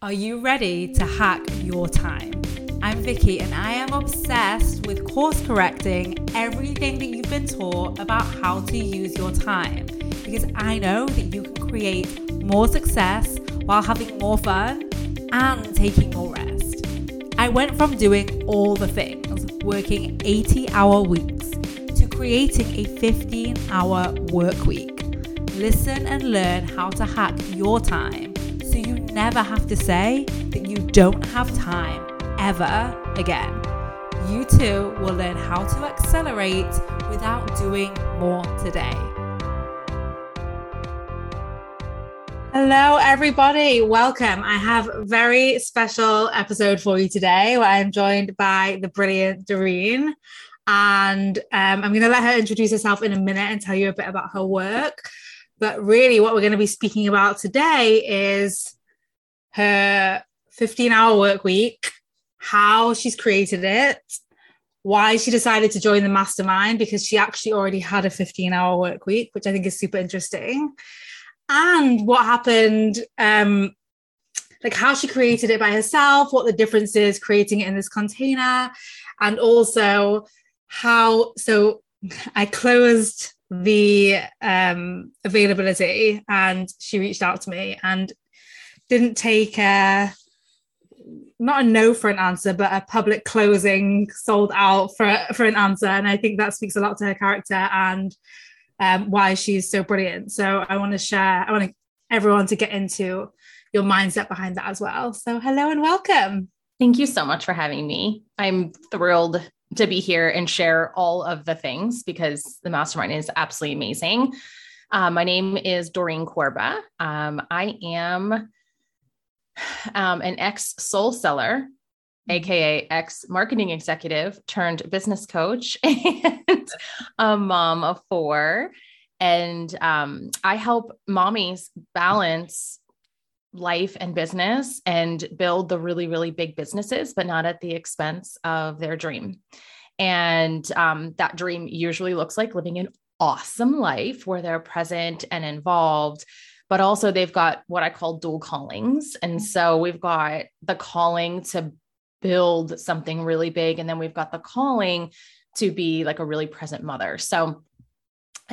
Are you ready to hack your time? I'm Vicky and I am obsessed with course correcting everything that you've been taught about how to use your time because I know that you can create more success while having more fun and taking more rest. I went from doing all the things, working 80 hour weeks, to creating a 15 hour work week. Listen and learn how to hack your time never have to say that you don't have time ever again. You too will learn how to accelerate without doing more today. Hello, everybody. Welcome. I have a very special episode for you today where I'm joined by the brilliant Doreen. And um, I'm going to let her introduce herself in a minute and tell you a bit about her work. But really, what we're going to be speaking about today is her 15 hour work week, how she's created it, why she decided to join the mastermind because she actually already had a 15 hour work week, which I think is super interesting, and what happened. Um, like how she created it by herself, what the difference is creating it in this container, and also how. So I closed the um, availability and she reached out to me and didn't take a not a no for an answer, but a public closing sold out for for an answer. And I think that speaks a lot to her character and um, why she's so brilliant. So I want to share, I want everyone to get into your mindset behind that as well. So hello and welcome. Thank you so much for having me. I'm thrilled to be here and share all of the things because the mastermind is absolutely amazing. Um, my name is Doreen Corba. Um, I am um, an ex soul seller, aka mm-hmm. ex marketing executive turned business coach, and a mom of four. And um, I help mommies balance life and business and build the really, really big businesses, but not at the expense of their dream. And um, that dream usually looks like living an awesome life where they're present and involved, but also they've got what I call dual callings. And mm-hmm. so we've got the calling to build something really big, and then we've got the calling to be like a really present mother. So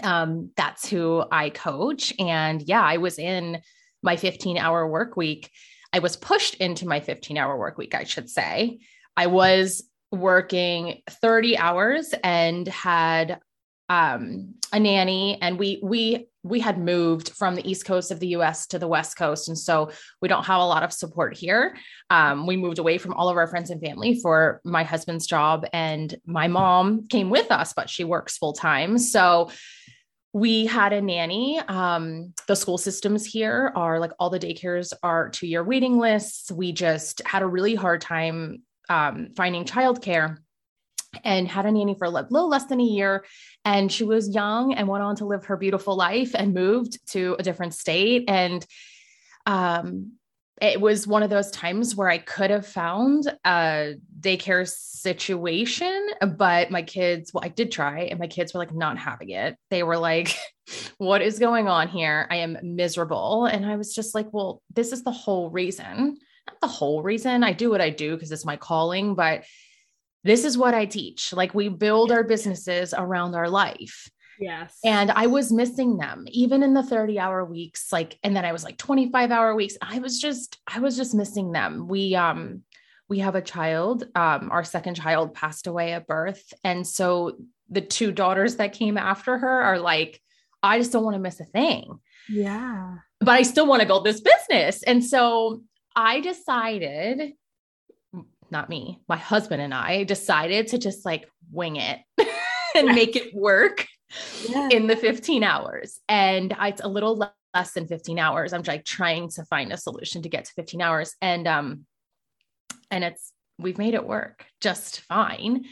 um, that's who I coach. And yeah, I was in my 15 hour work week. I was pushed into my 15 hour work week, I should say. I was working 30 hours and had um, a nanny and we we we had moved from the east coast of the us to the west coast. And so we don't have a lot of support here. Um, we moved away from all of our friends and family for my husband's job and my mom came with us but she works full time so we had a nanny. Um, the school systems here are like all the daycares are two year waiting lists. We just had a really hard time um, finding childcare and had a nanny for a little less than a year. And she was young and went on to live her beautiful life and moved to a different state. And um, it was one of those times where I could have found a daycare situation, but my kids, well, I did try, and my kids were like not having it. They were like, What is going on here? I am miserable. And I was just like, Well, this is the whole reason. Not the whole reason. I do what I do because it's my calling, but this is what I teach. Like we build our businesses around our life. Yes. And I was missing them even in the 30 hour weeks like and then I was like 25 hour weeks. I was just I was just missing them. We um we have a child um our second child passed away at birth and so the two daughters that came after her are like I just don't want to miss a thing. Yeah. But I still want to build this business. And so I decided not me, my husband and I decided to just like wing it and make it work yeah. in the 15 hours. And it's a little less than 15 hours. I'm like trying to find a solution to get to 15 hours. And um, and it's we've made it work just fine.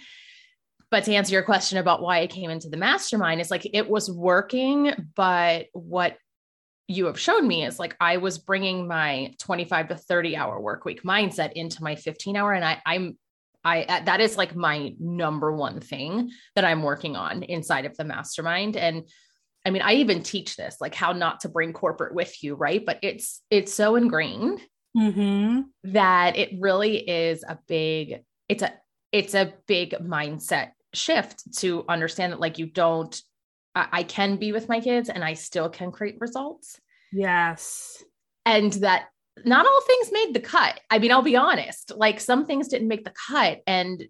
But to answer your question about why I came into the mastermind, it's like it was working, but what you have shown me is like I was bringing my 25 to 30 hour work week mindset into my 15 hour and I I'm I uh, that is like my number one thing that I'm working on inside of the mastermind and I mean I even teach this like how not to bring corporate with you right but it's it's so ingrained Mm-hmm. that it really is a big it's a it's a big mindset shift to understand that like you don't I, I can be with my kids and I still can create results Yes. and that not all things made the cut. I mean, I'll be honest, like some things didn't make the cut and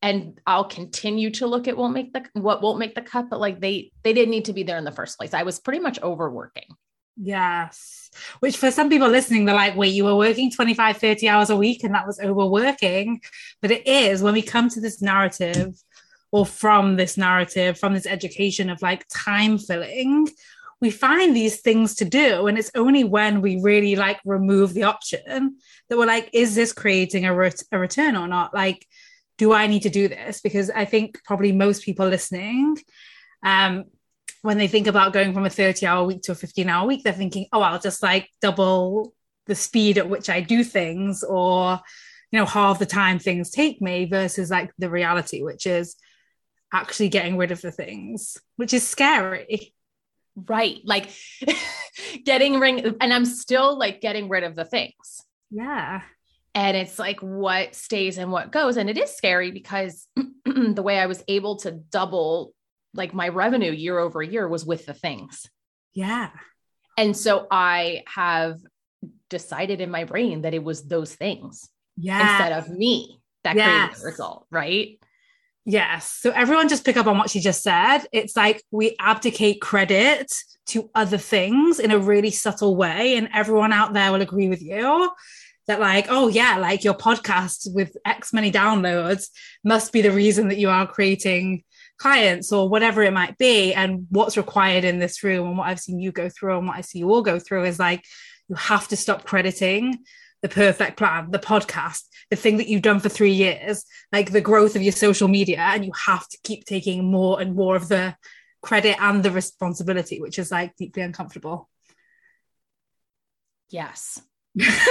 and I'll continue to look at won't make the what won't make the cut, but like they they didn't need to be there in the first place. I was pretty much overworking. Yes. Which for some people listening, they're like, wait, you were working 25, 30 hours a week and that was overworking. But it is when we come to this narrative or from this narrative, from this education of like time filling, we find these things to do. And it's only when we really like remove the option that we're like, is this creating a, ret- a return or not? Like, do I need to do this? Because I think probably most people listening, um, when they think about going from a 30 hour week to a 15 hour week, they're thinking, oh, I'll just like double the speed at which I do things or, you know, half the time things take me versus like the reality, which is actually getting rid of the things, which is scary. Right. Like getting ring and I'm still like getting rid of the things. Yeah. And it's like what stays and what goes. And it is scary because the way I was able to double like my revenue year over year was with the things. Yeah. And so I have decided in my brain that it was those things Yeah. instead of me that Yes. created the result. Right. Yes. So everyone just pick up on what she just said. It's like we abdicate credit to other things in a really subtle way. And everyone out there will agree with you that, like, oh, yeah, like your podcast with X many downloads must be the reason that you are creating clients or whatever it might be. And what's required in this room and what I've seen you go through and what I see you all go through is like, you have to stop crediting the perfect plan, the podcast, the thing that you've done for three years, like the growth of your social media, and you have to keep taking more and more of the credit and the responsibility, which is like deeply uncomfortable. Yes. yes,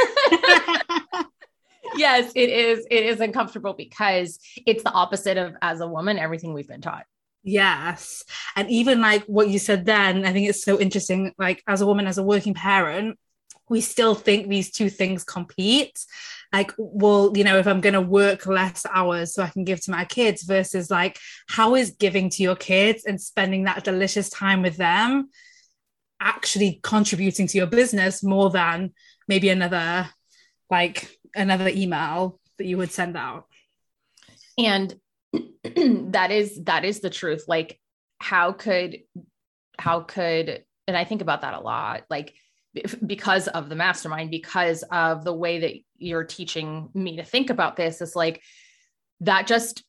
it is. It is uncomfortable because it's the opposite of as a woman, everything we've been taught. yes. And even like what you said then, I think it's so interesting. Like, as a woman, as a working parent, we still think these two things compete. Like, well, you know, if I'm going to work less hours so I can give to my kids versus like, how is giving to your kids and spending that delicious time with them actually contributing to your business more than maybe another, like, another email that you would send out? And that is that is the truth. Like how could how could and I think about that a lot. Like because of the mastermind because of the way that you're teaching me to think about this is like that just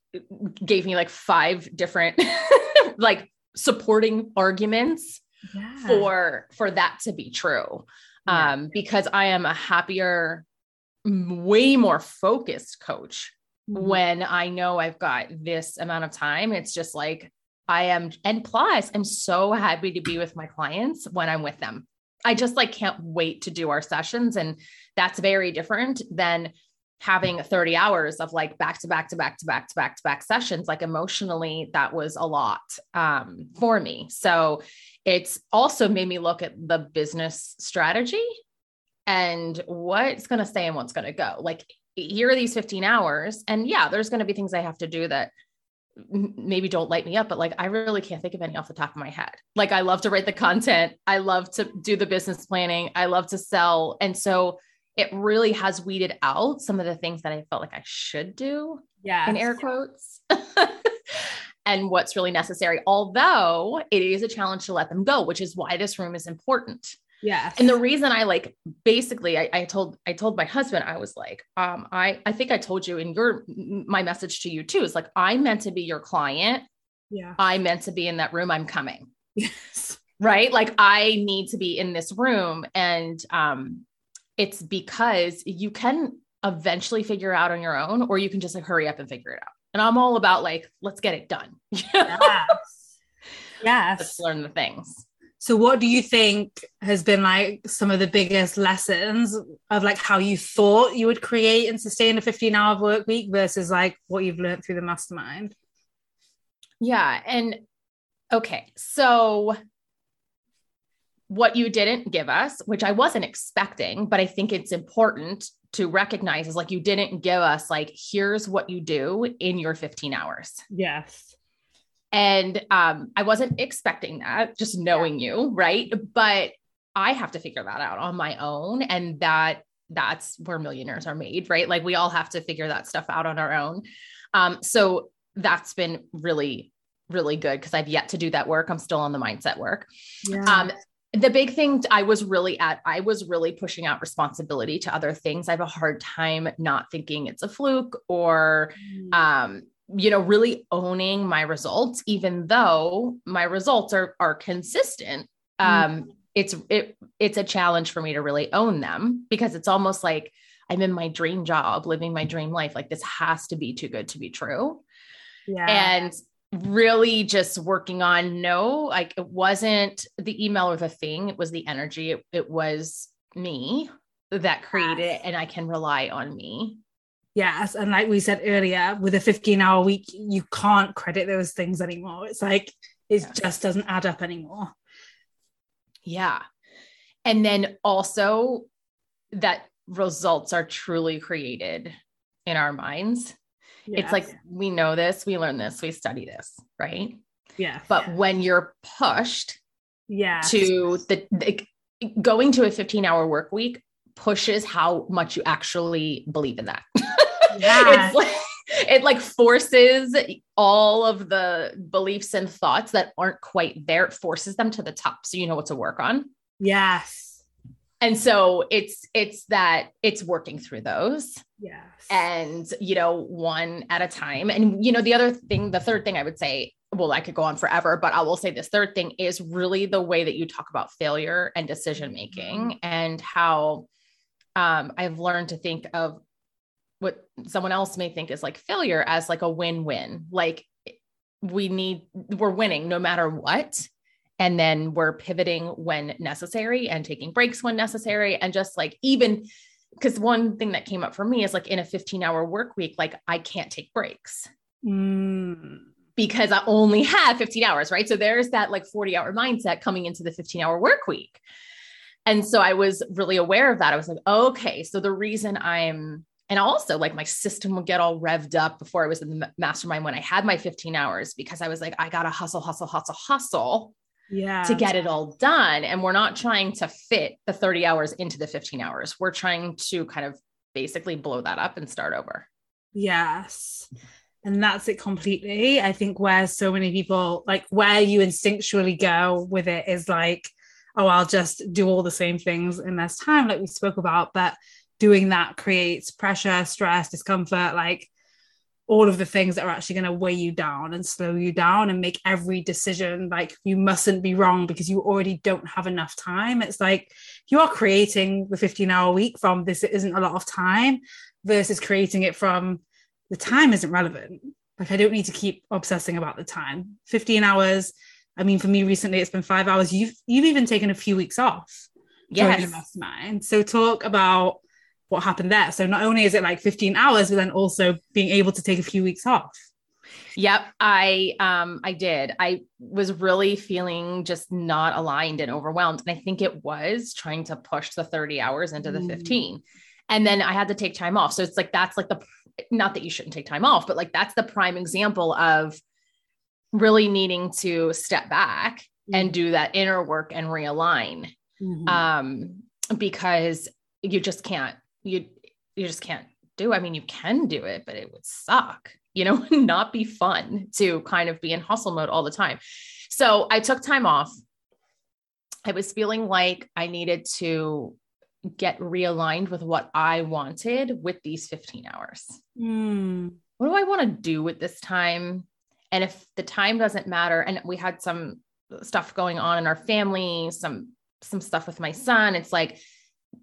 gave me like five different like supporting arguments Yeah. for for that to be true Yeah. um because i am a happier way more focused coach Mhm. when i know i've got this amount of time it's just like i am and plus i'm so happy to be with my clients when i'm with them i just like can't wait to do our sessions and that's very different than having 30 hours of like back to back to back to back to back to back sessions. Like emotionally that was a lot um, for me. So it's also made me look at the business strategy and what's going to stay and what's going to go. Like here are these 15 hours and yeah there's going to be things i have to do that maybe don't light me up but like i really can't think of any off the top of my head. Like i love to write the content. I love to do the business planning. I love to sell. And so it really has weeded out some of the things that i felt like i should do yeah. in air quotes and what's really necessary although it is a challenge to let them go which is why this room is important Yes. and the reason i like basically I, I told i told my husband i was like um i i think i told you in your my message to you too is like i'm meant to be your client yeah. i'm meant to be in that room i'm coming Yes. right like i need to be in this room and um it's because you can eventually figure out on your own or you can just like hurry up and figure it out and i'm all about like let's get it done Yes. let's yes. learn the things So what do you think has been like some of the biggest lessons of like how you thought you would create and sustain a 15 hour work week versus like what you've learned through the mastermind? yeah and okay so what you didn't give us, which I wasn't expecting, but I think it's important to recognize is like you didn't give us like here's what you do in your 15 hours. Yes. And um I wasn't expecting that, just knowing yeah. you, right? But I have to figure that out on my own and that that's where millionaires are made, right? Like we all have to figure that stuff out on our own. Um so that's been really really good because I've yet to do that work. I'm still on the mindset work. Yeah. Um, the big thing I was really at, I was really pushing out responsibility to other things. I have a hard time not thinking it's a fluke or, mm. um, you know, really owning my results, even though my results are are consistent. Mm. Um, it's it it's a challenge for me to really own them because it's almost like I'm in my dream job, living my dream life. Like this has to be too good to be true. Yeah. And really just working on no like it wasn't the email or the thing it was the energy it, it was me that created yes. it and i can rely on me yes and like we said earlier with a 15 hour week you can't credit those things anymore it's like it yeah. just doesn't add up anymore yeah and then also that results are truly created in our minds. It's like we know this, we learn this, we study this, right? Yeah. But when you're pushed yeah to the, the going to a 15 hour work week pushes how much you actually believe in that. Yeah. it's like it like forces all of the beliefs and thoughts that aren't quite there, it forces them to the top so you know what to work on. Yes and so it's it's that it's working through those yes and you know one at a time and you know the other thing the third thing i would say well i could go on forever but i will say this third thing is really the way that you talk about failure and decision making mm-hmm. and how um, i've learned to think of what someone else may think is like failure as like a win-win. Like we need we're winning no matter what. And then we're pivoting when necessary and taking breaks when necessary. And just like even because one thing that came up for me is like in a 15 hour work week like i can't take breaks. Mm. because i only have 15 hours right? So there's that like 40 hour mindset coming into the 15 hour work week. And so i was really aware of that. I was like okay so the reason i'm and also like my system would get all revved up before i was in the mastermind when i had my 15 hours because i was like i gotta hustle hustle hustle hustle yeah. to get it all done. And we're not trying to fit the 30 hours into the 15 hours. We're trying to kind of basically blow that up and start over. Yes. And that's it completely. I think where so many people like where you instinctually go with it is like oh i'll just do all the same things in less time like we spoke about. But doing that creates pressure stress discomfort like all of the things that are actually going to weigh you down and slow you down and make every decision like you mustn't be wrong because you already don't have enough time. It's like you are creating the 15 hour week from this isn't a lot of time versus creating it from the time isn't relevant. Like I don't need to keep obsessing about the time. 15 hours. I mean, for me recently, it's been five hours. You've you've even taken a few weeks off. Yes. Mastermind. So talk about what happened there. So not only is it like 15 hours, but then also being able to take a few weeks off. Yep, I um I did. I was really feeling just not aligned and overwhelmed and I think it was trying to push the 30 hours into the mm. 15. And then I had to take time off. So it's like that's like the not that you shouldn't take time off, but like that's the prime example of really needing to step back mm. and do that inner work and realign. Mm-hmm. Um because you just can't you you just can't do. I mean, you can do it, but it would suck, you know, not be fun to kind of be in hustle mode all the time. So I took time off. I was feeling like I needed to get realigned with what I wanted with these 15 hours. Mm. What do I want to do with this time? And if the time doesn't matter, and we had some stuff going on in our family, some some stuff with my son, it's like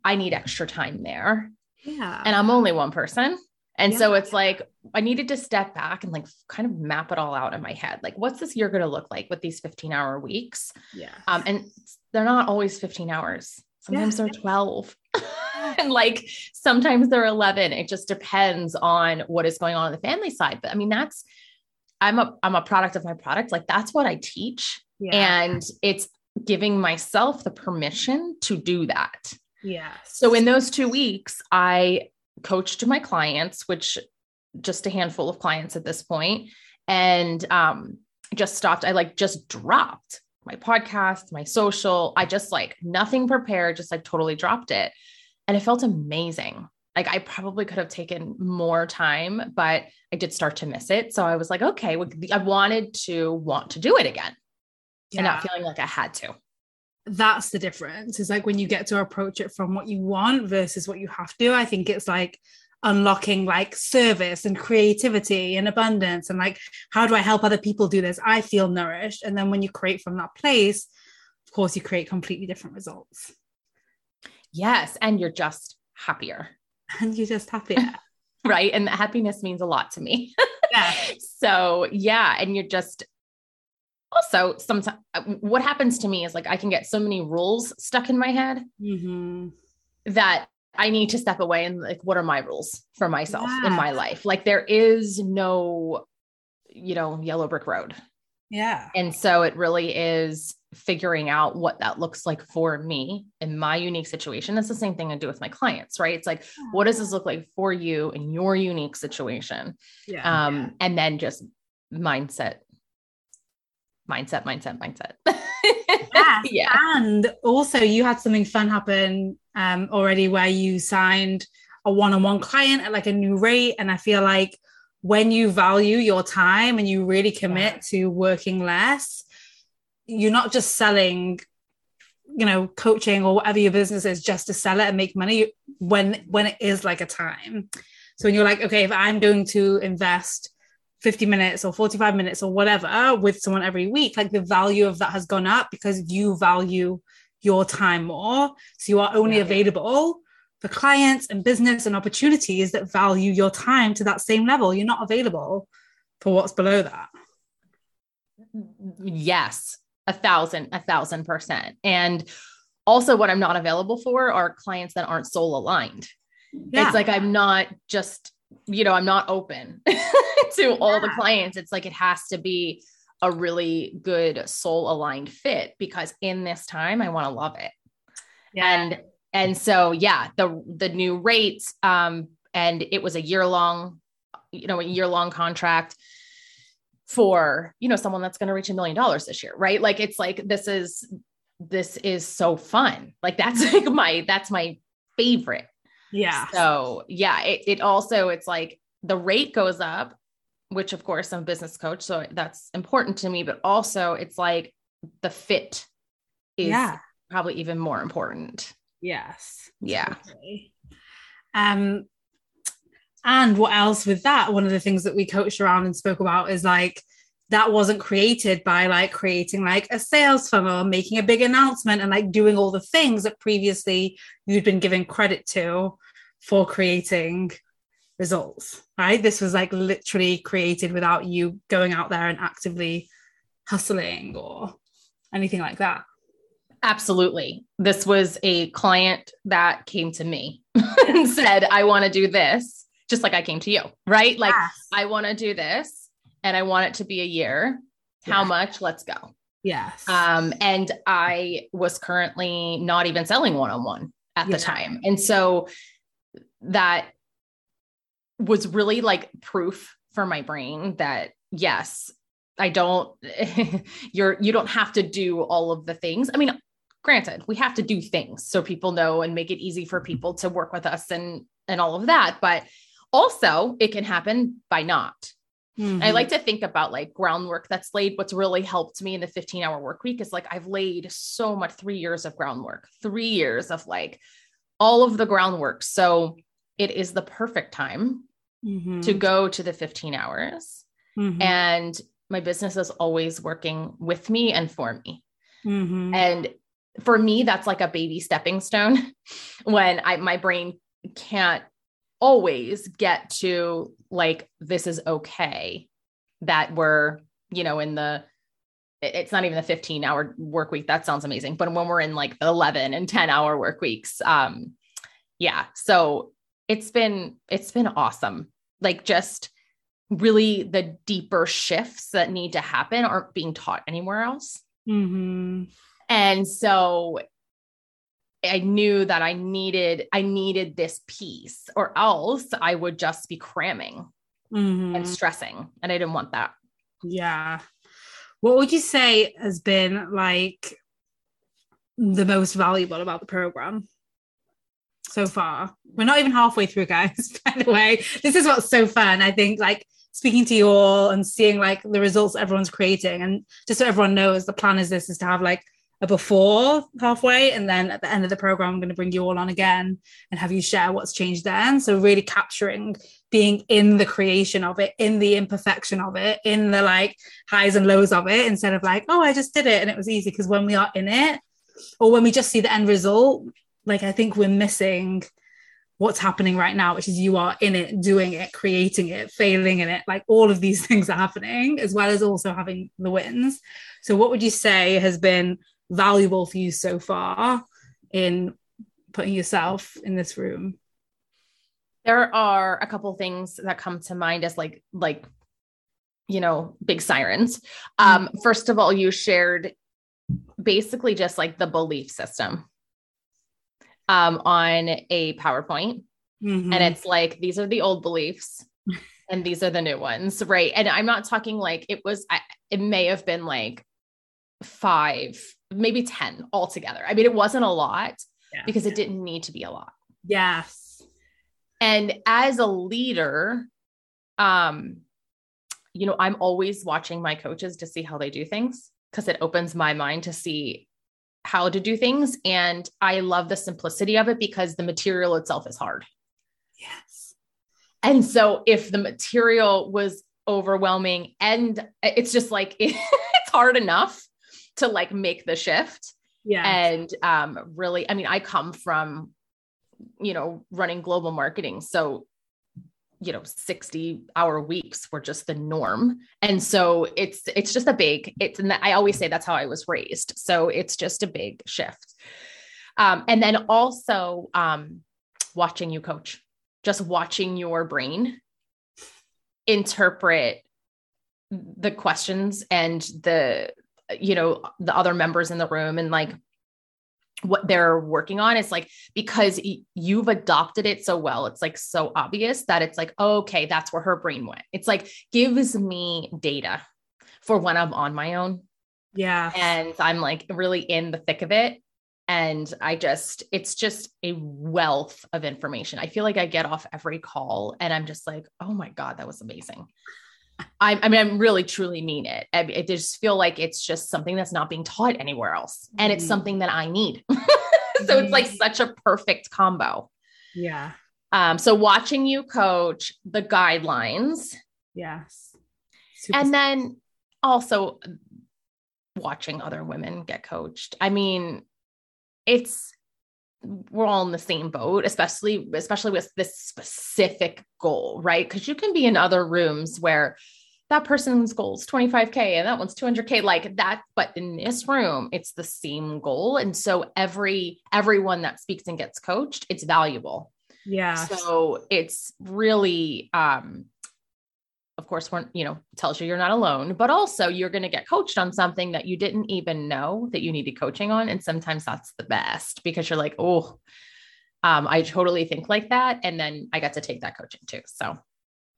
I need extra time there. Yeah. And I'm only one person. And yeah. so it's like I needed to step back and like kind of map it all out in my head. Like, what's this year going to look like with these 15 hour weeks? Yeah. Um, and they're not always 15 hours. Sometimes yeah. they're 12. and like sometimes they're 11. It just depends on what is going on on the family side. But I mean, that's I'm a I'm a product of my product. Like that's what I teach. Yeah. And it's giving myself the permission to do that. Yeah. So in those two weeks, I coached my clients, which just a handful of clients at this point, and um, just stopped. I like just dropped my podcast, my social. I just like nothing prepared, just like totally dropped it. And it felt amazing. Like I probably could have taken more time, but I did start to miss it. So I was like, okay, I wanted to want to do it again yeah. and not feeling like I had to. That's the difference. Is like when you get to approach it from what you want versus what you have to. I think it's like unlocking like service and creativity and abundance and like how do I help other people do this? I feel nourished. And then when you create from that place, of course, you create completely different results. Yes. And you're just happier. And you're just happier. right. And happiness means a lot to me. yeah. So, yeah. And you're just also sometimes what happens to me is like I can get so many rules stuck in my head mm-hmm. that I need to step away and like, what are my rules for myself yeah. in my life? Like, there is no, you know, yellow brick road. Yeah. And so it really is figuring out what that looks like for me in my unique situation. It's the same thing I do with my clients, right? It's like, what does this look like for you in your unique situation? Yeah. Um, yeah. and then just mindset, mindset, mindset, mindset. yes. yeah. And also you had something fun happen um, already where you signed a one-on-one client at like a new rate. And I feel like when you value your time and you really commit yeah. to working less, you're not just selling you know coaching or whatever your business is just to sell it and make money when when it is like a time so when you're like okay if i'm going to invest 50 minutes or 45 minutes or whatever with someone every week like the value of that has gone up because you value your time more so you are only yeah. available for clients and business and opportunities that value your time to that same level you're not available for what's below that yes a thousand, a thousand percent. And also, what I'm not available for are clients that aren't soul aligned. Yeah. It's like I'm not just, you know, I'm not open to all the clients. It's like it has to be a really good soul aligned fit because in this time I want to love it. Yeah. And and so yeah, the the new rates um and it was a year long you know, a year long contract for you know someone that's going to reach a million dollars this year right like it's like this is this is so fun like that's like my that's my favorite yeah so yeah it, it also it's like the rate goes up which of course i'm a business coach so that's important to me but also it's like the fit is yeah. probably even more important yes yeah um and what else with that? One of the things that we coached around and spoke about is like that wasn't created by like creating like a sales funnel, making a big announcement, and like doing all the things that previously you'd been given credit to for creating results. Right. This was like literally created without you going out there and actively hustling or anything like that. Absolutely. This was a client that came to me and said, I want to do this just like I came to you, right? Like yes. I want to do this and I want it to be a year. How much? Let's go. Yes. Um, and I was currently not even selling one on one at yeah. the time. And so that was really like proof for my brain that yes, I don't, you're, you don't have to do all of the things. I mean, granted, we have to do things so people know and make it easy for people to work with us and, and all of that. But also, it can happen by not. Mm-hmm. I like to think about like groundwork that's laid. What's really helped me in the 15 hour work week is like I've laid so much three years of groundwork, three years of like all of the groundwork. So it is the perfect time mm-hmm. to go to the 15 hours. Mm-hmm. And my business is always working with me and for me. Mm-hmm. And for me, that's like a baby stepping stone when I my brain can't always get to like this is okay that we're you know in the it's not even the 15 hour work week. That sounds amazing. But when we're in like the 11 and 10 hour work weeks um yeah. So it's been it's been awesome. Like just really the deeper shifts that need to happen aren't being taught anywhere else. Mm-hmm. And so I knew that I needed I needed this piece or else I would just be cramming Mhm. and stressing and I didn't want that. Yeah. What would you say has been like the most valuable about the program so far? We're not even halfway through, guys. By the way, this is what's so fun. I think like speaking to you all and seeing like the results everyone's creating, and just so everyone knows, the plan is this is to have like before halfway, and then at the end of the program, I'm going to bring you all on again and have you share what's changed then. So really capturing being in the creation of it, in the imperfection of it, in the like highs and lows of it, instead of like, oh, I just did it and it was easy. Because when we are in it, or when we just see the end result, like I think we're missing what's happening right now, which is you are in it, doing it, creating it, failing in it. Like all of these things are happening, as well as also having the wins. So, what would you say has been valuable for you so far in putting yourself in this room? There are a couple things that come to mind as like like you know, big sirens. Um first of all, you shared basically just like the belief system um on a PowerPoint Mhm. and it's like these are the old beliefs and these are the new ones right and i'm not talking like it was I, it may have been like five maybe 10 altogether i mean it wasn't a lot Yeah. because it didn't need to be a lot yes. and as a leader um you know i'm always watching my coaches to see how they do things because it opens my mind to see how to do things and i love the simplicity of it because the material itself is hard Yes. And so if the material was overwhelming and it's just like it's hard enough to like make the shift. Yeah. and um really I mean I come from you know running global marketing. So you know 60 hour weeks were just the norm. And so it's it's just a big it's and I always say that's how I was raised. So it's just a big shift. Um and then also um watching you coach just watching your brain interpret the questions and the you know the other members in the room and like what they're working on it's like because you've adopted it so well it's like so obvious that it's like okay that's where her brain went it's like gives me data for when i'm on my own yeah. and I'm like really in the thick of it. And I just, it's just a wealth of information. I feel like I get off every call and I'm just like, oh my God, that was amazing. I, I mean, I really truly mean it. I, I just feel like it's just something that's not being taught anywhere else. And it's Mhm. something that I need. so it's like such a perfect combo. yeah. Um, so watching you coach the guidelines Yes. Super and then also watching other women get coached i mean it's we're all in the same boat especially especially with this specific goal right? Because you can be in other rooms where that person's goal is 25k and that one's 200k like that but in this room it's the same goal. And so every everyone that speaks and gets coached it's valuable. Yeah. so it's really um of course when you know tells you you're not alone but also you're going to get coached on something that you didn't even know that you needed coaching on and sometimes that's the best because you're like oh um i totally think like that and then i got to take that coaching too so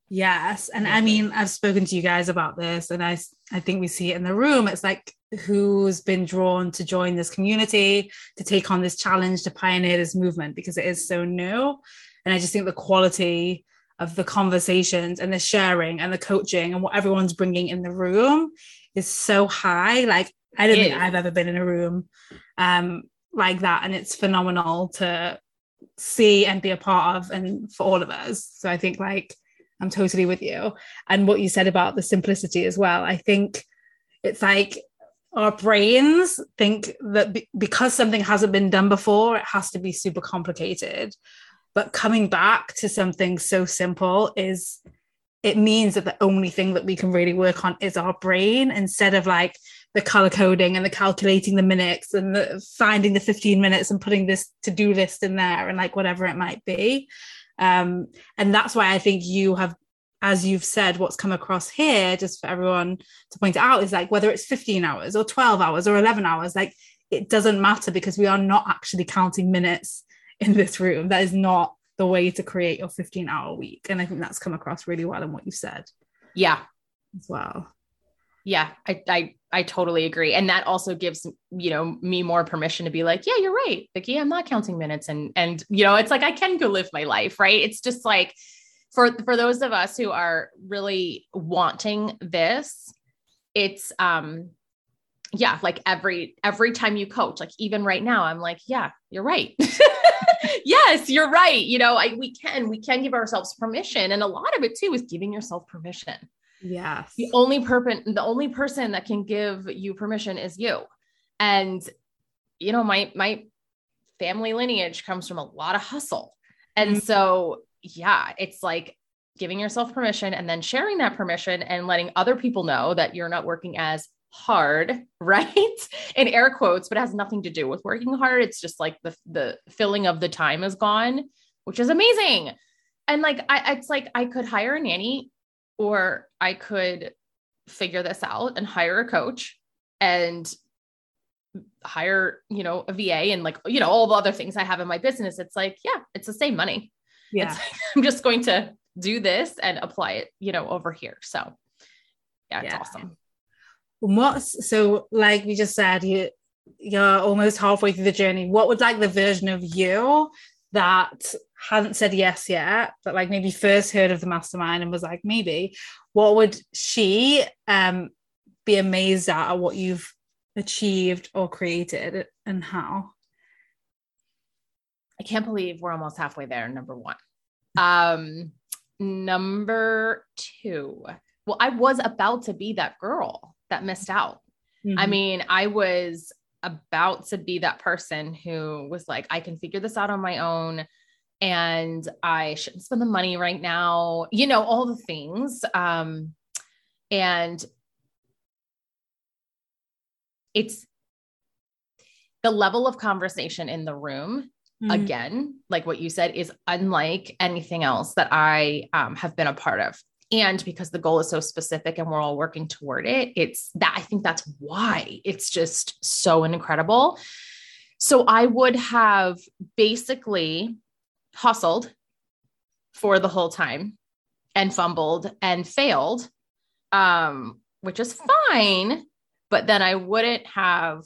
Yes. And I mean, I've spoken to you guys about this, and I, I think we see it in the room. It's like who's been drawn to join this community, to take on this challenge, to pioneer this movement because it is so new. And I just think the quality of the conversations and the sharing and the coaching and what everyone's bringing in the room is so high. Like, I don't think. I've ever been in a room um, like that. And it's phenomenal to see and be a part of, and for all of us. So I think, like, I'm totally with you. And what you said about the simplicity as well. I think it's like our brains think that be- because something hasn't been done before, it has to be super complicated. But coming back to something so simple is it means that the only thing that we can really work on is our brain instead of like the color coding and the calculating the minutes and the finding the 15 minutes and putting this to-do list in there and like whatever it might be. Um, and that's why I think you have, as you've said, what's come across here, just for everyone to point out, is like whether it's 15 hours or 12 hours or 11 hours, like it doesn't matter because we are not actually counting minutes in this room. That is not the way to create your 15 hour week. And I think that's come across really well in what you've said. Yeah. As well. Yeah, I, I I totally agree. And that also gives, you know, me more permission to be like, yeah, you're right. Like, yeah, I'm not counting minutes. And and you know, it's like I can go live my life, right? It's just like for for those of us who are really wanting this, it's um yeah, like every every time you coach, like even right now, I'm like, yeah, you're right. yes, you're right. You know, I, we can we can give ourselves permission, and a lot of it too is giving yourself permission. Yes. The only person, the only person that can give you permission is you. And you know, my my family lineage comes from a lot of hustle. And mm-hmm. so, yeah, it's like giving yourself permission and then sharing that permission and letting other people know that you're not working as hard, right? In air quotes, but it has nothing to do with working hard. It's just like the the filling of the time is gone, which is amazing. And like I it's like I could hire a nanny or I could figure this out and hire a coach and hire, you know, a VA and like, you know, all the other things I have in my business. It's like, yeah, it's the same money. Yeah. Like, I'm just going to do this and apply it, you know, over here. So yeah, it's yeah. awesome. What's so like we just said, you you're almost halfway through the journey. What would like the version of you that hadn't said yes yet, but like maybe first heard of the mastermind and was like, maybe, what would she um be amazed at, at what you've achieved or created and how? I can't believe we're almost halfway there, number one. Um, number two. Well, I was about to be that girl that missed out. Mm-hmm. I mean, I was about to be that person who was like, I can figure this out on my own and I shouldn't spend the money right now, you know, all the things. Um, and it's the level of conversation in the room mm-hmm. again like what you said is unlike anything else that i um, have been a part of and because the goal is so specific and we're all working toward it it's that i think that's why it's just so incredible. So i would have basically hustled for the whole time and fumbled and failed um which is fine but then i wouldn't have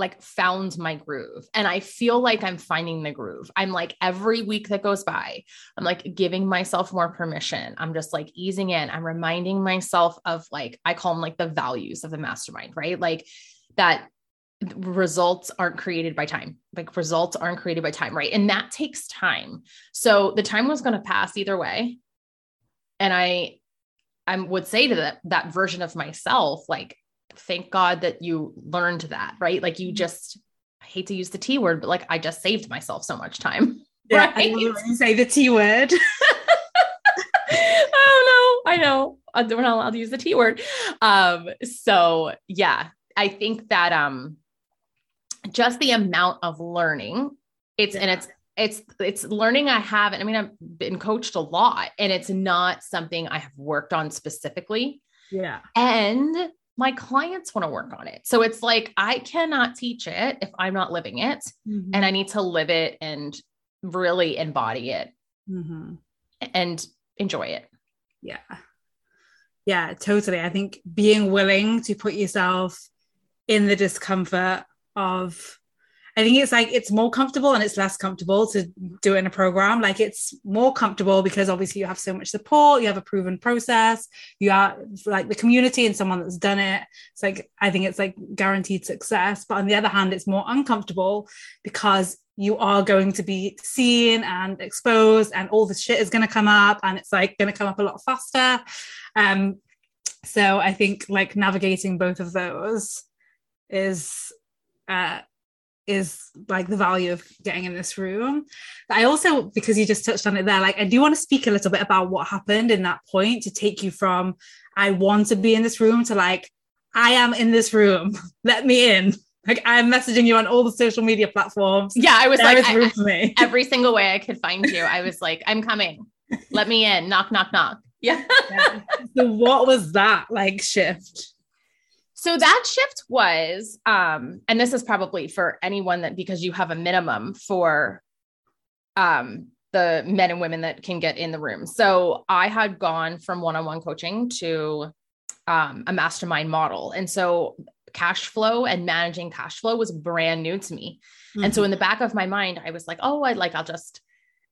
like found my groove and I feel like I'm finding the groove. I'm like every week that goes by, I'm like giving myself more permission. I'm just like easing in. I'm reminding myself of like, I call them like the values of the mastermind, right? Like that results aren't created by time. Like results aren't created by time, right? And that takes time. So the time was going to pass either way. And I I would say to that that version of myself like thank God that you learned that, right? Like you mm-hmm. just, I hate to use the T word, but like I just saved myself so much time. Yeah, right? you say the T word. I don't know. I know uh, we're not allowed to use the T word. Um, so yeah, I think that um, just the amount of learning, it's yeah. and it's it's it's learning I haven't. I mean, I've been coached a lot, and it's not something I have worked on specifically. Yeah, and my clients want to work on it. So it's like I cannot teach it if I'm not living it mm-hmm. and I need to live it and really embody it mm-hmm. and enjoy it. Yeah. Yeah, totally. I think being willing to put yourself in the discomfort of I think it's like it's more comfortable and it's less comfortable to do it in a program. Like it's more comfortable because obviously you have so much support, you have a proven process, you are like the community and someone that's done it. It's like I think it's like guaranteed success. But on the other hand, it's more uncomfortable because you are going to be seen and exposed, and all the shit is going to come up, and it's like going to come up a lot faster. Um, so I think like navigating both of those is uh, is like the value of getting in this room. I also, because you just touched on it there, like I do want to speak a little bit about what happened in that point to take you from I want to be in this room to like I am in this room. Let me in. Like I'm messaging you on all the social media platforms. Yeah, I was there like I, every single way I could find you. I was like, I'm coming. Let me in. Knock, knock, knock. Yeah. yeah. So what was that like shift? So that shift was, um, and this is probably for anyone that because you have a minimum for um, the men and women that can get in the room. So I had gone from one-on-one coaching to um, a mastermind model, and so cash flow and managing cash flow was brand new to me. Mm-hmm. And so mm-hmm. in the back of my mind, I was like, oh, I'd like, I'll just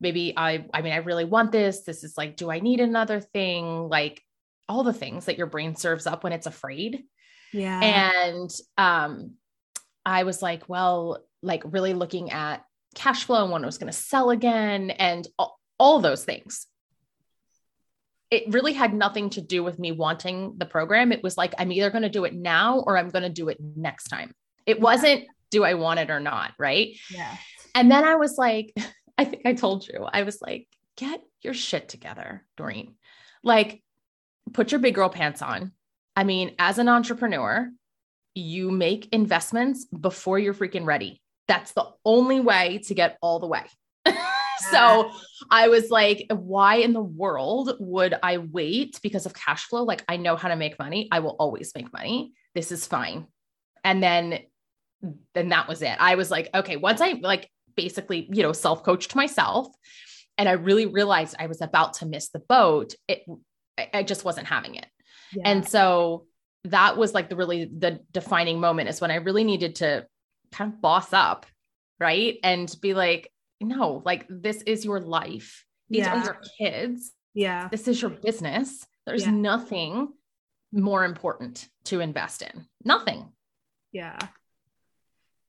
maybe I, I mean, I really want this. This is like, do I need another thing? Like all the things that your brain serves up when it's afraid. Yeah. And um, I was like, well, like really looking at cash flow and when I was going to sell again and all, all those things. It really had nothing to do with me wanting the program. It was like, I'm either going to do it now or I'm going to do it next time. It wasn't, do I want it or not? Right. Yeah. And then I was like, I think I told you, I was like, get your shit together, Doreen. Like, put your big girl pants on I mean, as an entrepreneur, you make investments before you're freaking ready. That's the only way to get all the way. so I was like, why in the world would I wait because of cash flow? Like, I know how to make money. I will always make money. This is fine. And then, then that was it. I was like, okay, once I like basically, you know, self coached myself and I really realized I was about to miss the boat, it, I just wasn't having it. Yeah. And so that was like the really the defining moment is when I really needed to kind of boss up, right? And be like, no, like this is your life. These yeah. are your kids. Yeah. This is your business. There's yeah. nothing more important to invest in. Nothing. Yeah.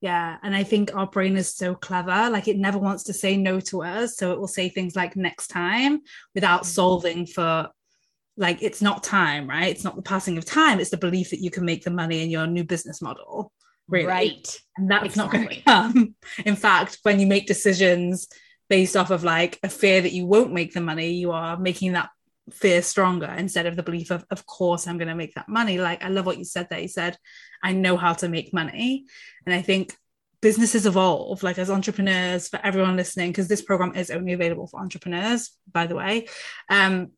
Yeah. And I think our brain is so clever. Like it never wants to say no to us. So it will say things like next time without mm-hmm. solving for like it's not time right? It's not the passing of time. It's the belief that you can make the money in your new business model really. right. And that's exactly. not going to come. In fact when you make decisions based off of like a fear that you won't make the money you are making that fear stronger instead of the belief of of course i'm going to make that money. Like i love what you said there. You said i know how to make money. And i think businesses evolve. Like as entrepreneurs for everyone listening because this program is only available for entrepreneurs by the way um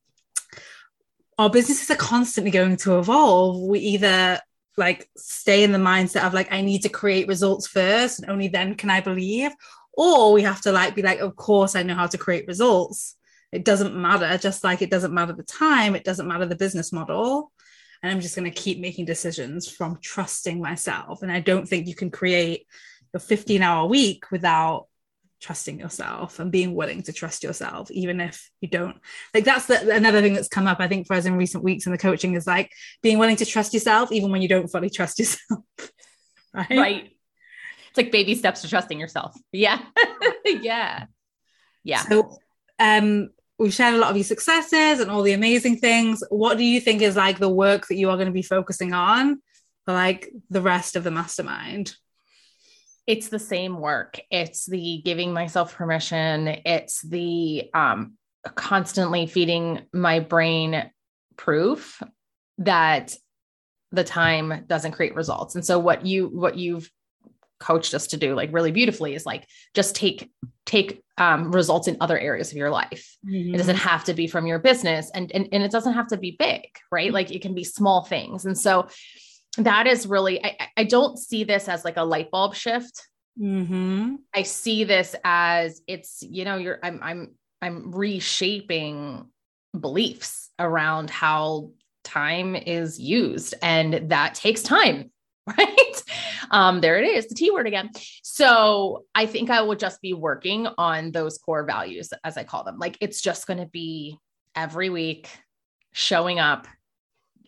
our businesses are constantly going to evolve. We either like stay in the mindset of like, I need to create results first and only then can I believe, or we have to like be like, of course, I know how to create results. It doesn't matter, just like it doesn't matter the time, it doesn't matter the business model. And I'm just going to keep making decisions from trusting myself. And I don't think you can create a 15 hour week without trusting yourself and being willing to trust yourself even if you don't. Like that's the, another thing that's come up i think for us in recent weeks in the coaching is like being willing to trust yourself even when you don't fully trust yourself right? Right. It's like baby steps to trusting yourself. Yeah. Yeah. Yeah. So um we've shared a lot of your successes and all the amazing things. What do you think is like the work that you are going to be focusing on for like the rest of the mastermind it's the same work. It's the giving myself permission. It's the um, constantly feeding my brain proof that the time doesn't create results. And so what you what you've coached us to do like really beautifully is like just take take um, results in other areas of your life mm-hmm. it doesn't have to be from your business and, and and it doesn't have to be big right like it can be small things and so that is really I, I don't see this as like a light bulb shift. Mm-hmm. i see this as it's you know you're i'm i'm i'm reshaping beliefs around how time is used and that takes time right? Um there it is the t word again. So i think i will just be working on those core values as i call them. Like it's just going to be every week showing up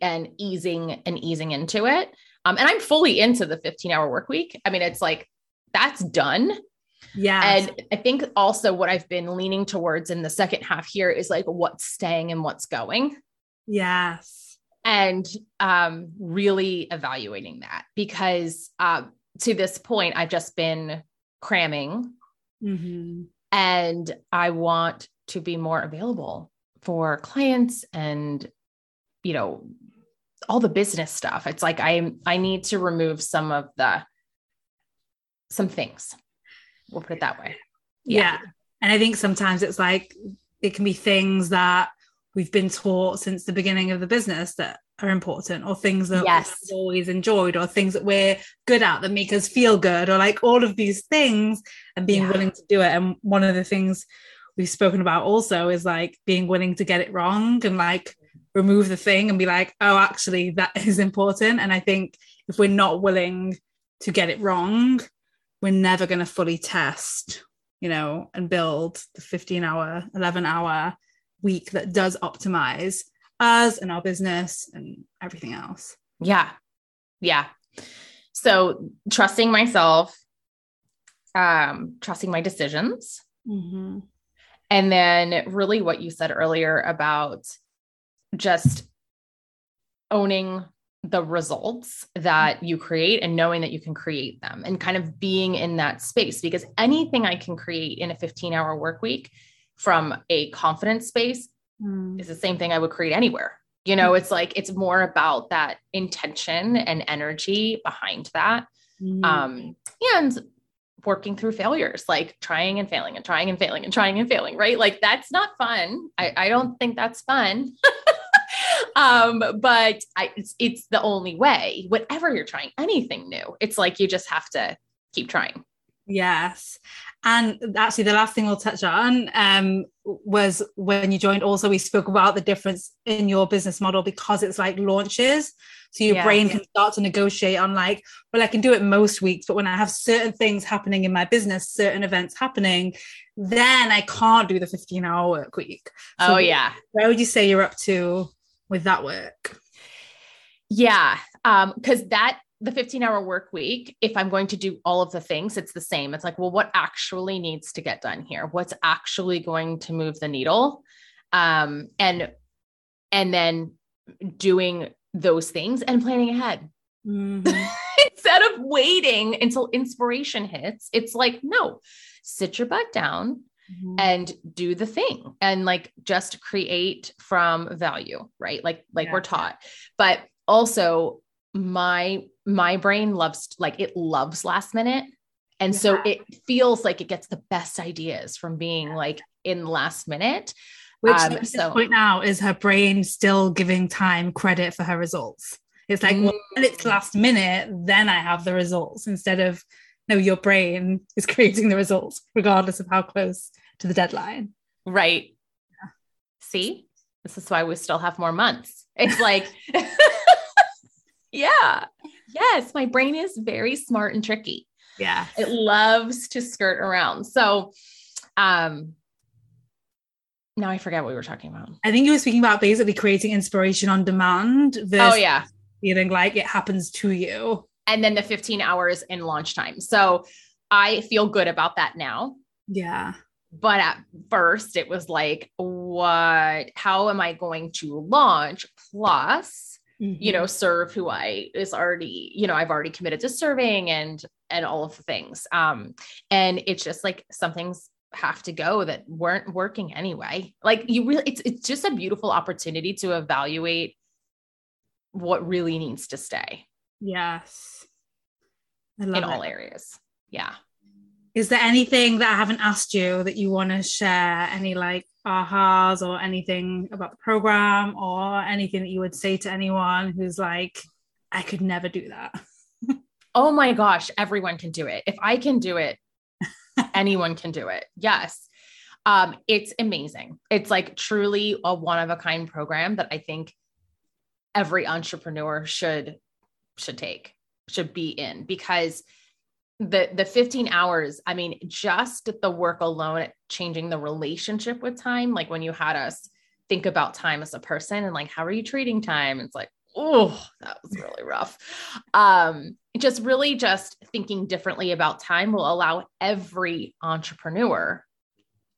and easing and easing into it. Um, and I'm fully into the 15 hour work week. I mean, it's like that's done. Yeah. And I think also what I've been leaning towards in the second half here is like what's staying and what's going. Yes. And um, really evaluating that because uh, to this point, I've just been cramming mm-hmm. and I want to be more available for clients and, you know, all the business stuff. It's like I I need to remove some of the some things. We'll put it that way. Yeah. yeah. And I think sometimes it's like it can be things that we've been taught since the beginning of the business that are important or things that Yes. we've always enjoyed or things that we're good at that make us feel good or like all of these things and being Yeah. willing to do it and one of the things we've spoken about also is like being willing to get it wrong and like remove the thing and be like oh actually that is important and i think if we're not willing to get it wrong we're never going to fully test you know and build the 15 hour 11 hour week that does optimize us and our business and everything else Yeah. Yeah. So trusting myself, um, trusting my decisions, and then really what you said earlier about just owning the results that you create and knowing that you can create them and kind of being in that space because anything I can create in a 15 hour work week from a confidence space Mm. is the same thing I would create anywhere. You know, it's like it's more about that intention and energy behind that. Mhm. Um, and working through failures, like trying and failing and trying and failing and trying and failing, right? Like that's not fun. I, I don't think that's fun. um, but I, it's, it's the only way, whatever you're trying, anything new, it's like you just have to keep trying. Yes. And actually, the last thing we'll touch on um, was when you joined, also, we spoke about the difference in your business model because it's like launches. So your Yeah. brain can start to negotiate on, like, well, I can do it most weeks, but when I have certain things happening in my business, certain events happening, then I can't do the 15 hour work week. So oh, yeah. Where would you say you're up to with that work? Yeah. Um, because that the 15 hour work week, if I'm going to do all of the things, it's the same. It's like, well, what actually needs to get done here? What's actually going to move the needle? Um, and and then doing those things and planning ahead. Instead of waiting until inspiration hits, it's like, no, sit your butt down and do the thing and like just create from value right? Like like Yeah. we're taught. But also my my brain loves like it loves last minute. And so it feels like it gets the best ideas from being like in last minute. Which Um, let me just so- point out is her brain still giving time credit for her results. It's like, well, when it's Mm. last minute, then I have the results instead of no, your brain is creating the results regardless of how close to the deadline. right see this is why we still have more months it's like yeah yes my brain is very smart and tricky Yeah. it loves to skirt around. So, um, now I forget what we were talking about. I think you were speaking about basically creating inspiration on demand Oh, yeah. feeling like it happens to you. And then the 15 hours in launch time. So I feel good about that now. Yeah. But at first, it was like, what? How am I going to launch? Plus, you know, serve who I is already, you know, I've already committed to serving and and all of the things. Um, and it's just like some things have to go that weren't working anyway. Like you really, it's it's just a beautiful opportunity to evaluate what really needs to stay Yes. I love in it. all areas. Yeah. Is there anything that I haven't asked you that you want to share? Any like ahas or anything about the program or anything that you would say to anyone who's like, I could never do that? Oh my gosh, everyone can do it. If I can do it, anyone can do it. Yes. Um, it's amazing. It's like truly a one of a kind program that I think every entrepreneur should should take, should be in because the the 15 hours, I mean, just the work alone changing the relationship with time, like when you had us think about time as a person and like how are you treating time? It's like, oh, that was really rough. Um, just really just thinking differently about time will allow every entrepreneur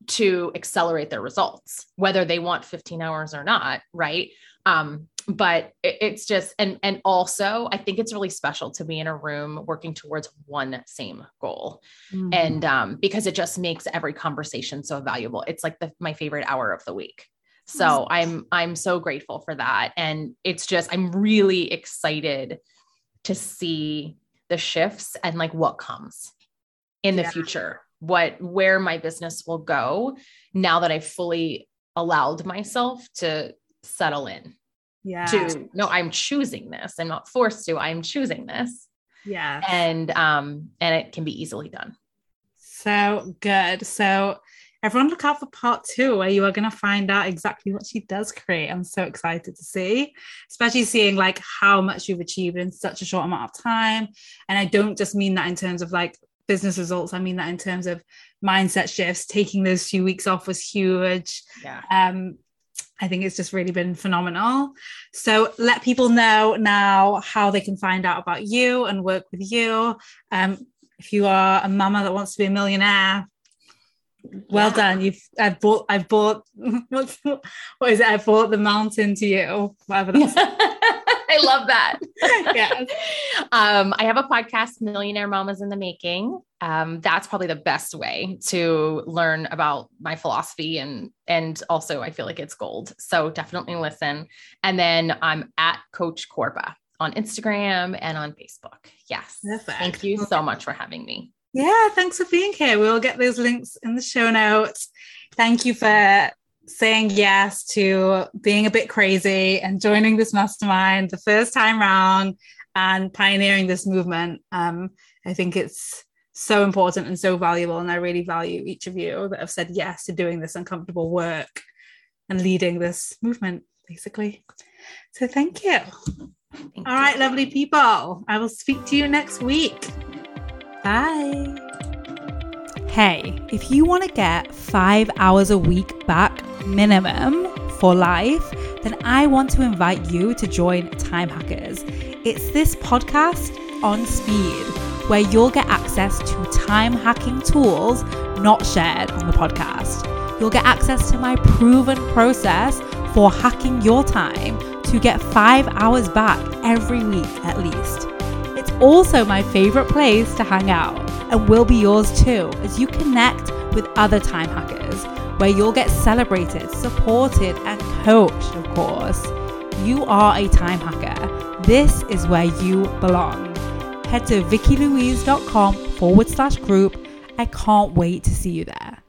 to accelerate their results, whether they want 15 hours or not, right? Um, but it- it's just and and also I think it's really special to be in a room working towards one same goal. Mm-hmm. and um, because it just makes every conversation so valuable. It's like the, my favorite hour of the week. So i'm i'm so grateful for that. And it's just i'm really excited to see the shifts and like what comes in the Yeah. future. What where my business will go now that i've fully allowed myself to settle in Yeah. to no, I'm choosing this. I'm not forced to, I'm choosing this. Yeah. And um, and it can be easily done. So good. So everyone look out for part two where you are going to find out exactly what she does create i'm so excited to see especially seeing like how much you've achieved in such a short amount of time and i don't just mean that in terms of like business results i mean that in terms of mindset shifts taking those few weeks off was huge Yeah. um I think it's just really been phenomenal. So let people know now how they can find out about you and work with you. Um, if you are a mama that wants to be a millionaire, well Yeah. done. You've I've bought I've bought what's what is it? I bought the mountain to you. Whatever that's I love that. Yes. Um, I have a podcast, Millionaire Mamas in the Making. Um, that's probably the best way to learn about my philosophy and and also I feel like it's gold. So definitely listen. And then I'm at Coach Corba on Instagram and on Facebook. Yes. Perfect. Thank you so much for having me. Yeah, thanks for being here. We'll get those links in the show notes. Thank you for saying yes to being a bit crazy and joining this mastermind the first time round and pioneering this movement. Um, I think it's so important and so valuable. And I really value each of you that have said yes to doing this uncomfortable work and leading this movement, basically. So thank you. Thank All you. right, lovely people. I will speak to you next week. Bye. Hey, if you want to get five hours a week back minimum for life, then I want to invite you to join Time Hackers. It's this podcast on speed where you'll get access to time hacking tools not shared on the podcast. You'll get access to my proven process for hacking your time to get five hours back every week at least. Also my favorite place to hang out and will be yours too as you connect with other time hackers where you'll get celebrated, supported, and coached, of course. You are a time hacker. This is where you belong. Head to vickylouise.com forward slash group. I can't wait to see you there.